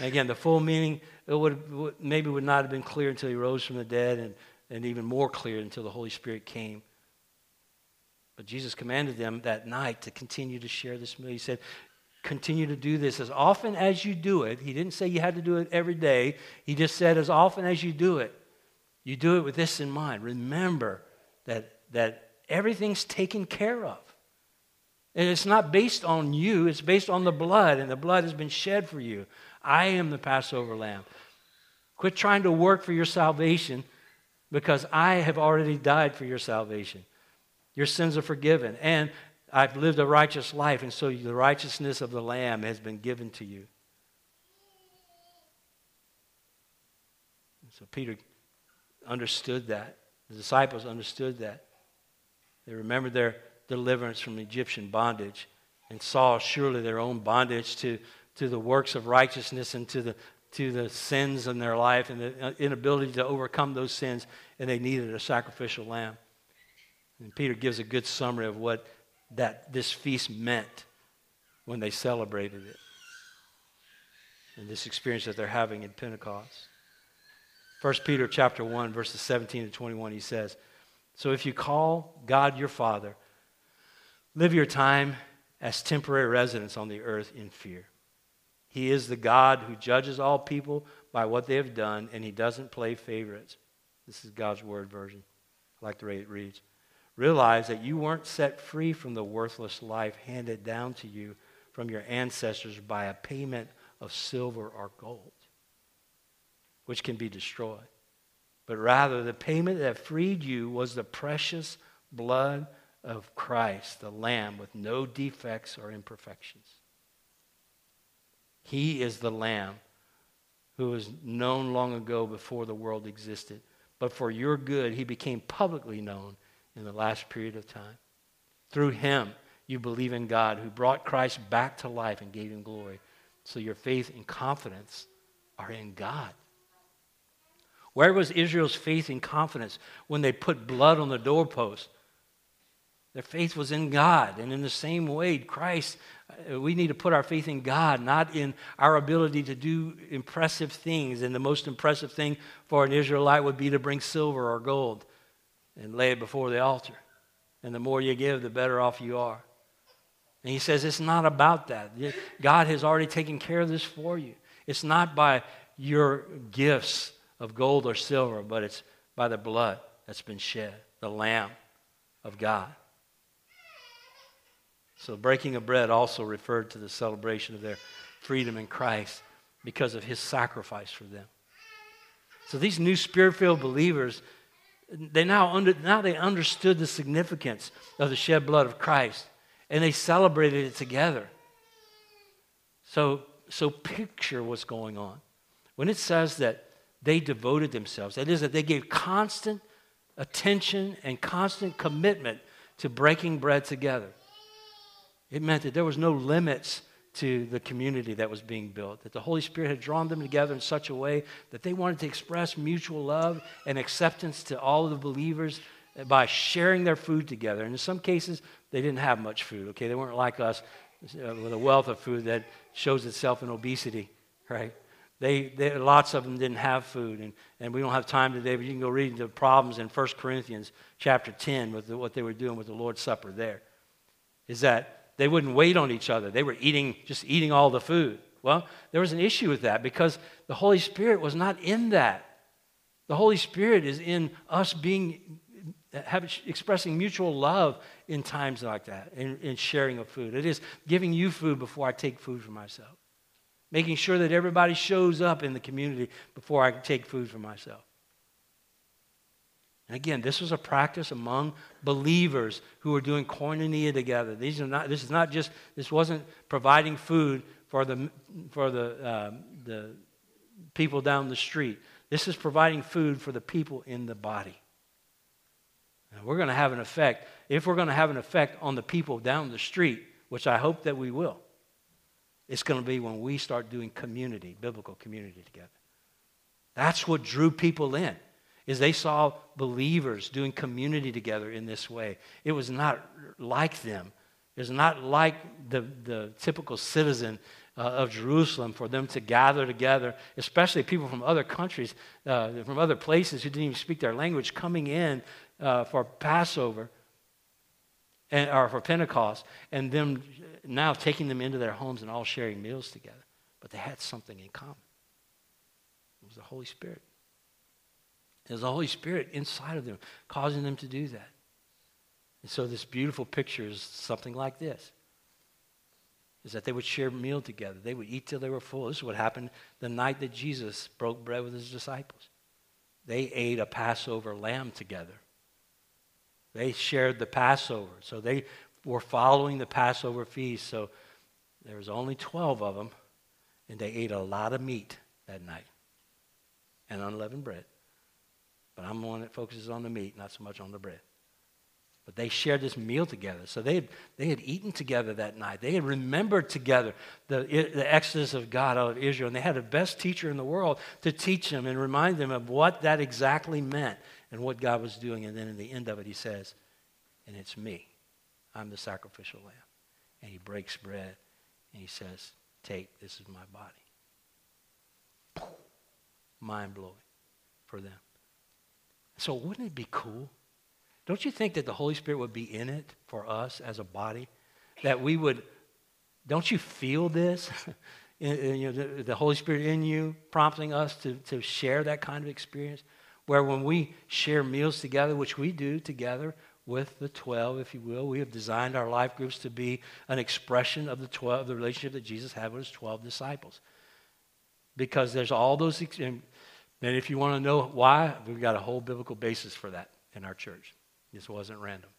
Speaker 1: Again, the full meaning it would, maybe would not have been clear until he rose from the dead and, and even more clear until the Holy Spirit came. But Jesus commanded them that night to continue to share this meal. He said, continue to do this as often as you do it. He didn't say you had to do it every day. He just said, as often as you do it, you do it with this in mind. Remember that, that everything's taken care of. And it's not based on you, it's based on the blood, and the blood has been shed for you. I am the Passover lamb. Quit trying to work for your salvation because I have already died for your salvation. Your sins are forgiven, and I've lived a righteous life, and so the righteousness of the Lamb has been given to you. So Peter understood that. The disciples understood that. They remembered their deliverance from Egyptian bondage and saw surely their own bondage to to the works of righteousness and to the, to the sins in their life and the uh, inability to overcome those sins, and they needed a sacrificial lamb. And Peter gives a good summary of what that this feast meant when they celebrated it. And this experience that they're having in Pentecost. 1 Peter chapter 1, verses 17 to 21, he says, So if you call God your Father, live your time as temporary residents on the earth in fear. He is the God who judges all people by what they have done, and he doesn't play favorites. This is God's word version. I like the way it reads. Realize that you weren't set free from the worthless life handed down to you from your ancestors by a payment of silver or gold, which can be destroyed. But rather, the payment that freed you was the precious blood of Christ, the Lamb, with no defects or imperfections. He is the Lamb who was known long ago before the world existed. But for your good, he became publicly known in the last period of time. Through him, you believe in God who brought Christ back to life and gave him glory. So your faith and confidence are in God. Where was Israel's faith and confidence when they put blood on the doorpost? Their faith was in God. And in the same way, Christ, uh, we need to put our faith in God, not in our ability to do impressive things. And the most impressive thing for an Israelite would be to bring silver or gold and lay it before the altar. And the more you give, the better off you are. And he says it's not about that. God has already taken care of this for you. It's not by your gifts of gold or silver, but it's by the blood that's been shed, the Lamb of God. So, the breaking of bread also referred to the celebration of their freedom in Christ because of his sacrifice for them. So, these new spirit filled believers, they now, under, now they understood the significance of the shed blood of Christ and they celebrated it together. So, so picture what's going on. When it says that they devoted themselves, that is, that they gave constant attention and constant commitment to breaking bread together. It meant that there was no limits to the community that was being built, that the Holy Spirit had drawn them together in such a way that they wanted to express mutual love and acceptance to all of the believers by sharing their food together. And in some cases, they didn't have much food, okay? They weren't like us uh, with a wealth of food that shows itself in obesity, right? They, they, lots of them didn't have food, and, and we don't have time today, but you can go read the problems in 1 Corinthians chapter 10 with the, what they were doing with the Lord's Supper there. Is that they wouldn't wait on each other. They were eating, just eating all the food. Well, there was an issue with that because the Holy Spirit was not in that. The Holy Spirit is in us being have, expressing mutual love in times like that, in, in sharing of food. It is giving you food before I take food for myself, making sure that everybody shows up in the community before I take food for myself. And again, this was a practice among believers who were doing koinonia together. These are not, this is not just, this wasn't providing food for the, for the, uh, the people down the street. This is providing food for the people in the body. And we're going to have an effect. If we're going to have an effect on the people down the street, which I hope that we will, it's going to be when we start doing community, biblical community together. That's what drew people in is they saw believers doing community together in this way. It was not like them. It was not like the, the typical citizen uh, of Jerusalem for them to gather together, especially people from other countries, uh, from other places who didn't even speak their language, coming in uh, for Passover and, or for Pentecost, and them now taking them into their homes and all sharing meals together. But they had something in common. It was the Holy Spirit. It was the Holy Spirit inside of them, causing them to do that. And so this beautiful picture is something like this. Is that they would share meal together. They would eat till they were full. This is what happened the night that Jesus broke bread with his disciples. They ate a Passover lamb together. They shared the Passover. So they were following the Passover feast. So there was only 12 of them, and they ate a lot of meat that night and unleavened bread. But I'm the one that focuses on the meat, not so much on the bread. But they shared this meal together. So they had, they had eaten together that night. They had remembered together the, the exodus of God out of Israel. And they had the best teacher in the world to teach them and remind them of what that exactly meant and what God was doing. And then in the end of it, he says, And it's me. I'm the sacrificial lamb. And he breaks bread and he says, Take, this is my body. Mind blowing. for them. So, wouldn't it be cool? Don't you think that the Holy Spirit would be in it for us as a body? That we would, don't you feel this? you know, the, the, Holy Spirit in you prompting us to, to share that kind of experience? Where when we share meals together, which we do together with the 12, if you will, we have designed our life groups to be an expression of the 12, the relationship that Jesus had with his 12 disciples. Because there's all those, and if you want to know why, we've got a whole biblical basis for that in our church. This wasn't random.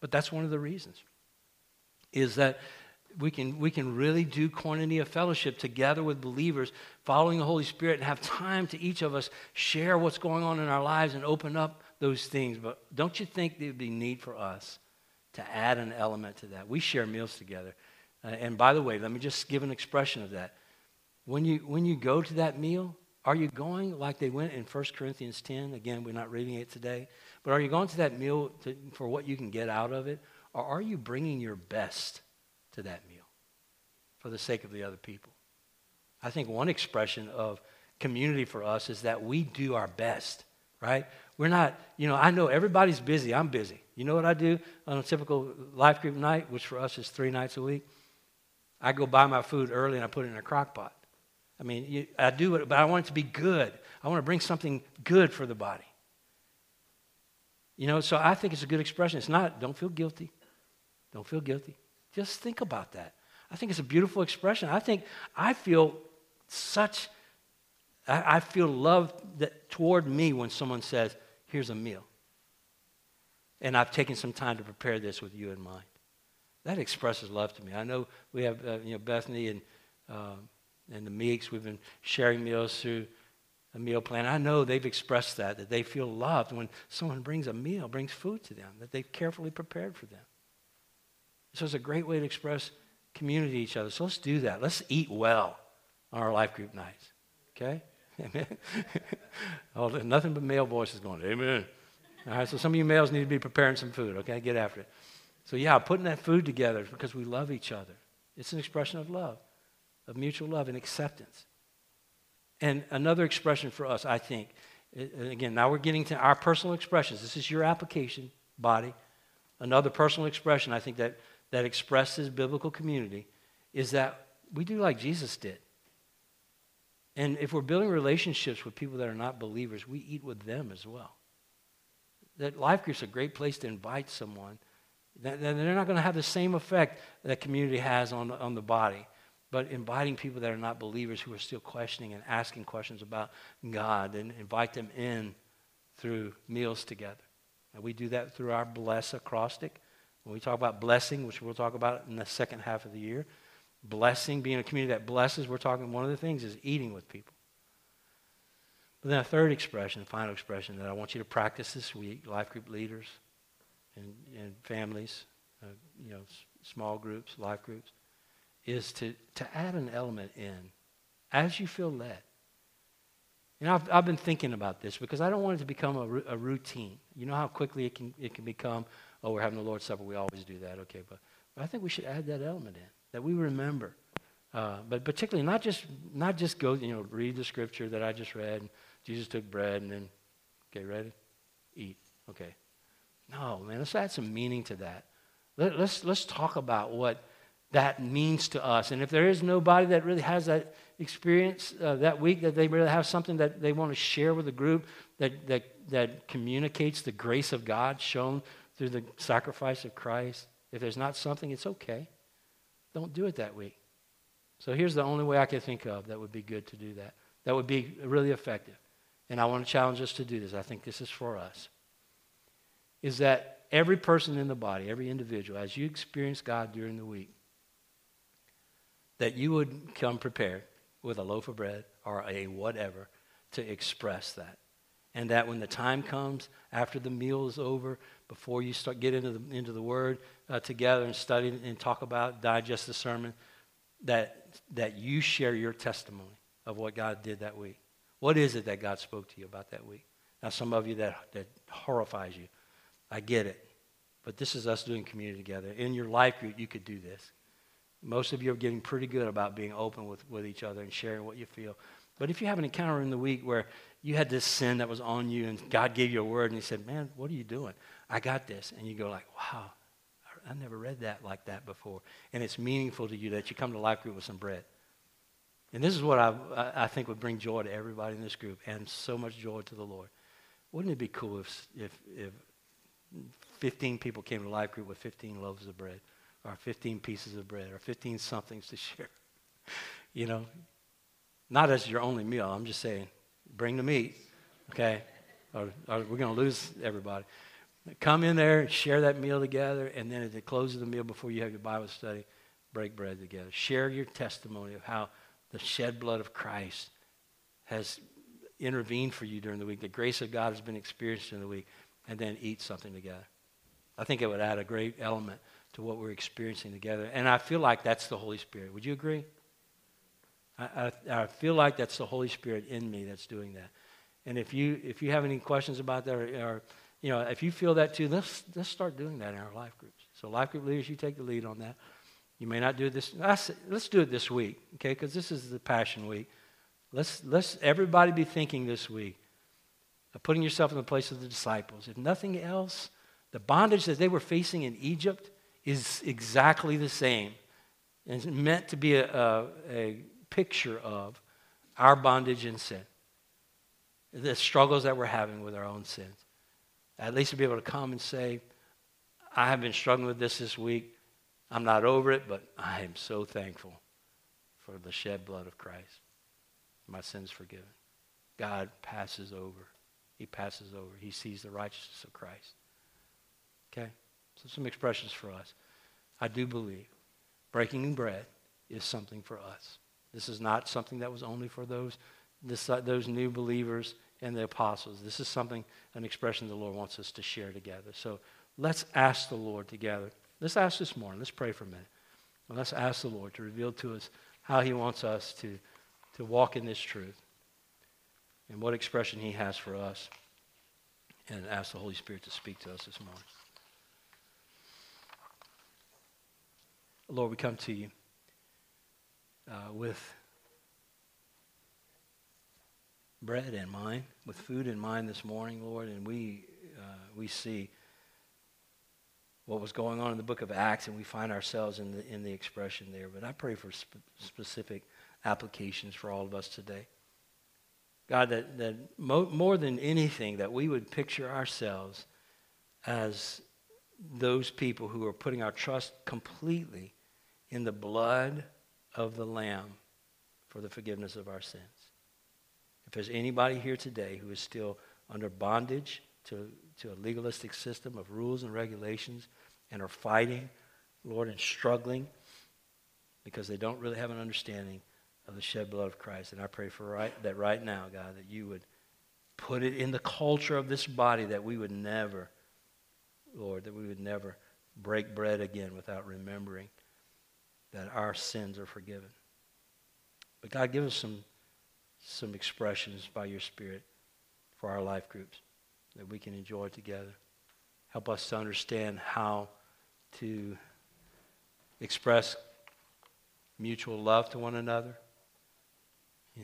Speaker 1: But that's one of the reasons. Is that we can, we can really do koinonia fellowship together with believers, following the Holy Spirit, and have time to each of us share what's going on in our lives and open up those things. But don't you think there would be need for us to add an element to that? We share meals together. Uh, and by the way, let me just give an expression of that. When you, when you go to that meal, are you going like they went in 1 Corinthians 10? Again, we're not reading it today. But are you going to that meal to, for what you can get out of it? Or are you bringing your best to that meal for the sake of the other people? I think one expression of community for us is that we do our best, right? We're not, you know, I know everybody's busy. I'm busy. You know what I do on a typical life group night, which for us is three nights a week? I go buy my food early and I put it in a crock pot. I mean, you, I do it, but I want it to be good. I want to bring something good for the body. You know, so I think it's a good expression. It's not, don't feel guilty. Don't feel guilty. Just think about that. I think it's a beautiful expression. I think I feel such, I, I feel love that, toward me when someone says, here's a meal. And I've taken some time to prepare this with you in mind. That expresses love to me. I know we have, uh, you know, Bethany and, um, and the Meeks, we've been sharing meals through a meal plan. I know they've expressed that, that they feel loved when someone brings a meal, brings food to them, that they've carefully prepared for them. So it's a great way to express community to each other. So let's do that. Let's eat well on our life group nights. Okay? Amen. oh, nothing but male voices going, Amen. All right, so some of you males need to be preparing some food, okay? Get after it. So, yeah, putting that food together because we love each other. It's an expression of love, of mutual love and acceptance. And another expression for us, I think, again, now we're getting to our personal expressions. This is your application, body. Another personal expression, I think, that, that expresses biblical community is that we do like Jesus did. And if we're building relationships with people that are not believers, we eat with them as well. That life group's a great place to invite someone. They're not going to have the same effect that community has on, on the body but inviting people that are not believers who are still questioning and asking questions about God and invite them in through meals together. And we do that through our bless acrostic. When we talk about blessing, which we'll talk about in the second half of the year, blessing, being a community that blesses, we're talking one of the things is eating with people. But then a third expression, final expression that I want you to practice this week, life group leaders and, and families, uh, you know, s- small groups, life groups, is to, to add an element in as you feel led. You know, I've, I've been thinking about this because I don't want it to become a, a routine. You know how quickly it can, it can become, oh, we're having the Lord's Supper, we always do that, okay. But, but I think we should add that element in, that we remember. Uh, but particularly not just, not just go, you know, read the scripture that I just read, Jesus took bread and then, okay, ready? Eat. Okay. No, man, let's add some meaning to that. Let, let's, let's talk about what that means to us. And if there is nobody that really has that experience uh, that week, that they really have something that they want to share with the group that, that, that communicates the grace of God shown through the sacrifice of Christ, if there's not something, it's okay. Don't do it that week. So here's the only way I can think of that would be good to do that. That would be really effective. And I want to challenge us to do this. I think this is for us. Is that every person in the body, every individual, as you experience God during the week, that you would come prepared with a loaf of bread or a whatever to express that. And that when the time comes after the meal is over, before you start get into the, into the Word uh, together and study and talk about, digest the sermon, that, that you share your testimony of what God did that week. What is it that God spoke to you about that week? Now, some of you that, that horrifies you, I get it. But this is us doing community together. In your life group, you could do this. Most of you are getting pretty good about being open with, with each other and sharing what you feel. But if you have an encounter in the week where you had this sin that was on you and God gave you a word and he said, man, what are you doing? I got this. And you go like, wow, I never read that like that before. And it's meaningful to you that you come to life group with some bread. And this is what I, I think would bring joy to everybody in this group and so much joy to the Lord. Wouldn't it be cool if, if, if 15 people came to life group with 15 loaves of bread or 15 pieces of bread or 15 somethings to share? you know, not as your only meal. I'm just saying, bring the meat, okay? Or, or we're going to lose everybody. Come in there, share that meal together, and then at the close of the meal before you have your Bible study, break bread together. Share your testimony of how the shed blood of Christ has intervened for you during the week. The grace of God has been experienced in the week, and then eat something together. I think it would add a great element to what we're experiencing together. And I feel like that's the Holy Spirit. Would you agree? I, I, I feel like that's the Holy Spirit in me that's doing that. And if you if you have any questions about that, or, or you know, if you feel that too, let's let's start doing that in our life groups. So life group leaders, you take the lead on that. You may not do this. Let's do it this week, okay? Because this is the Passion Week. Let's let's everybody be thinking this week of putting yourself in the place of the disciples. If nothing else, the bondage that they were facing in Egypt is exactly the same. And it's meant to be a, a, a picture of our bondage and sin, the struggles that we're having with our own sins. At least to be able to come and say, I have been struggling with this this week. I'm not over it, but I am so thankful for the shed blood of Christ. My sins forgiven. God passes over. He passes over. He sees the righteousness of Christ. Okay? So some expressions for us. I do believe breaking bread is something for us. This is not something that was only for those, this, uh, those new believers and the apostles. This is something, an expression the Lord wants us to share together. So let's ask the Lord together. Let's ask this morning. Let's pray for a minute. And let's ask the Lord to reveal to us how he wants us to, to walk in this truth and what expression he has for us. And ask the Holy Spirit to speak to us this morning. Lord, we come to you uh, with bread in mind, with food in mind this morning, Lord, and we, uh, we see what was going on in the book of Acts, and we find ourselves in the, in the expression there. But I pray for sp- specific applications for all of us today. God, that, that mo- more than anything, that we would picture ourselves as those people who are putting our trust completely in the blood of the Lamb for the forgiveness of our sins. If there's anybody here today who is still under bondage to, to a legalistic system of rules and regulations and are fighting, Lord, and struggling because they don't really have an understanding of the shed blood of Christ. And I pray for right, that right now, God, that you would put it in the culture of this body that we would never, Lord, that we would never break bread again without remembering that our sins are forgiven. But God, give us some, some expressions by your Spirit for our life groups that we can enjoy together. Help us to understand how to express mutual love to one another,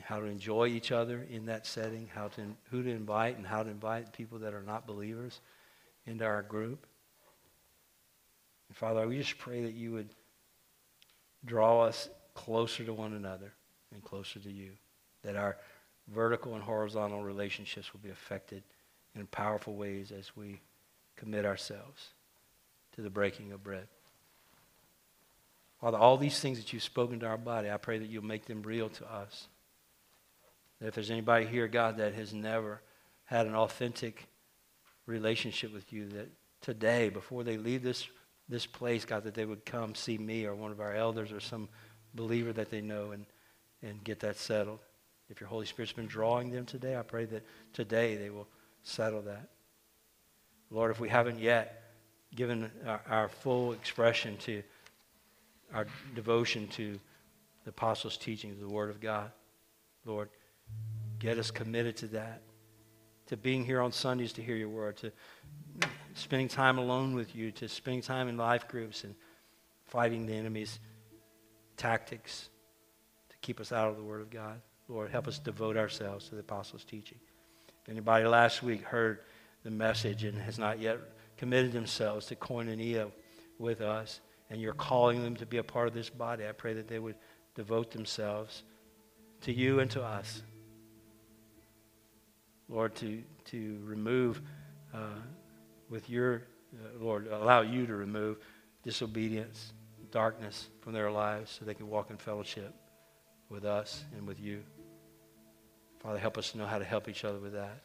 Speaker 1: how to enjoy each other in that setting, how to, who to invite and how to invite people that are not believers into our group. And Father, we just pray that you would draw us closer to one another and closer to you. That our vertical and horizontal relationships will be affected in powerful ways as we commit ourselves to the breaking of bread. Father, all these things that you've spoken to our body, I pray that you'll make them real to us. That if there's anybody here, God, that has never had an authentic relationship with you, that today, before they leave this this place, God, that they would come see me or one of our elders or some believer that they know and, and get that settled. If your Holy Spirit's been drawing them today, I pray that today they will settle that. Lord, if we haven't yet given our, our full expression to our devotion to the apostles' teaching, the Word of God, Lord, get us committed to that, to being here on Sundays to hear your word, to spending time alone with you, to spending time in life groups and fighting the enemy's tactics to keep us out of the Word of God. Lord, help us devote ourselves to the apostles' teaching. If anybody last week heard the message and has not yet committed themselves to koinonia with us, and you're calling them to be a part of this body, I pray that they would devote themselves to you and to us. Lord, to, to remove uh, with your, uh, Lord, allow you to remove disobedience, darkness from their lives so they can walk in fellowship with us and with you. Father, help us to know how to help each other with that.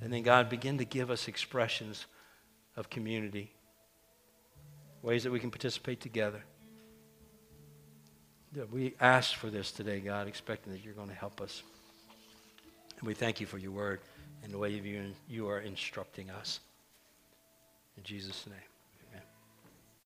Speaker 1: And then, God, begin to give us expressions of community, ways that we can participate together. We ask for this today, God, expecting that you're going to help us. And we thank you for your word and the way you, you are instructing us. In Jesus' name.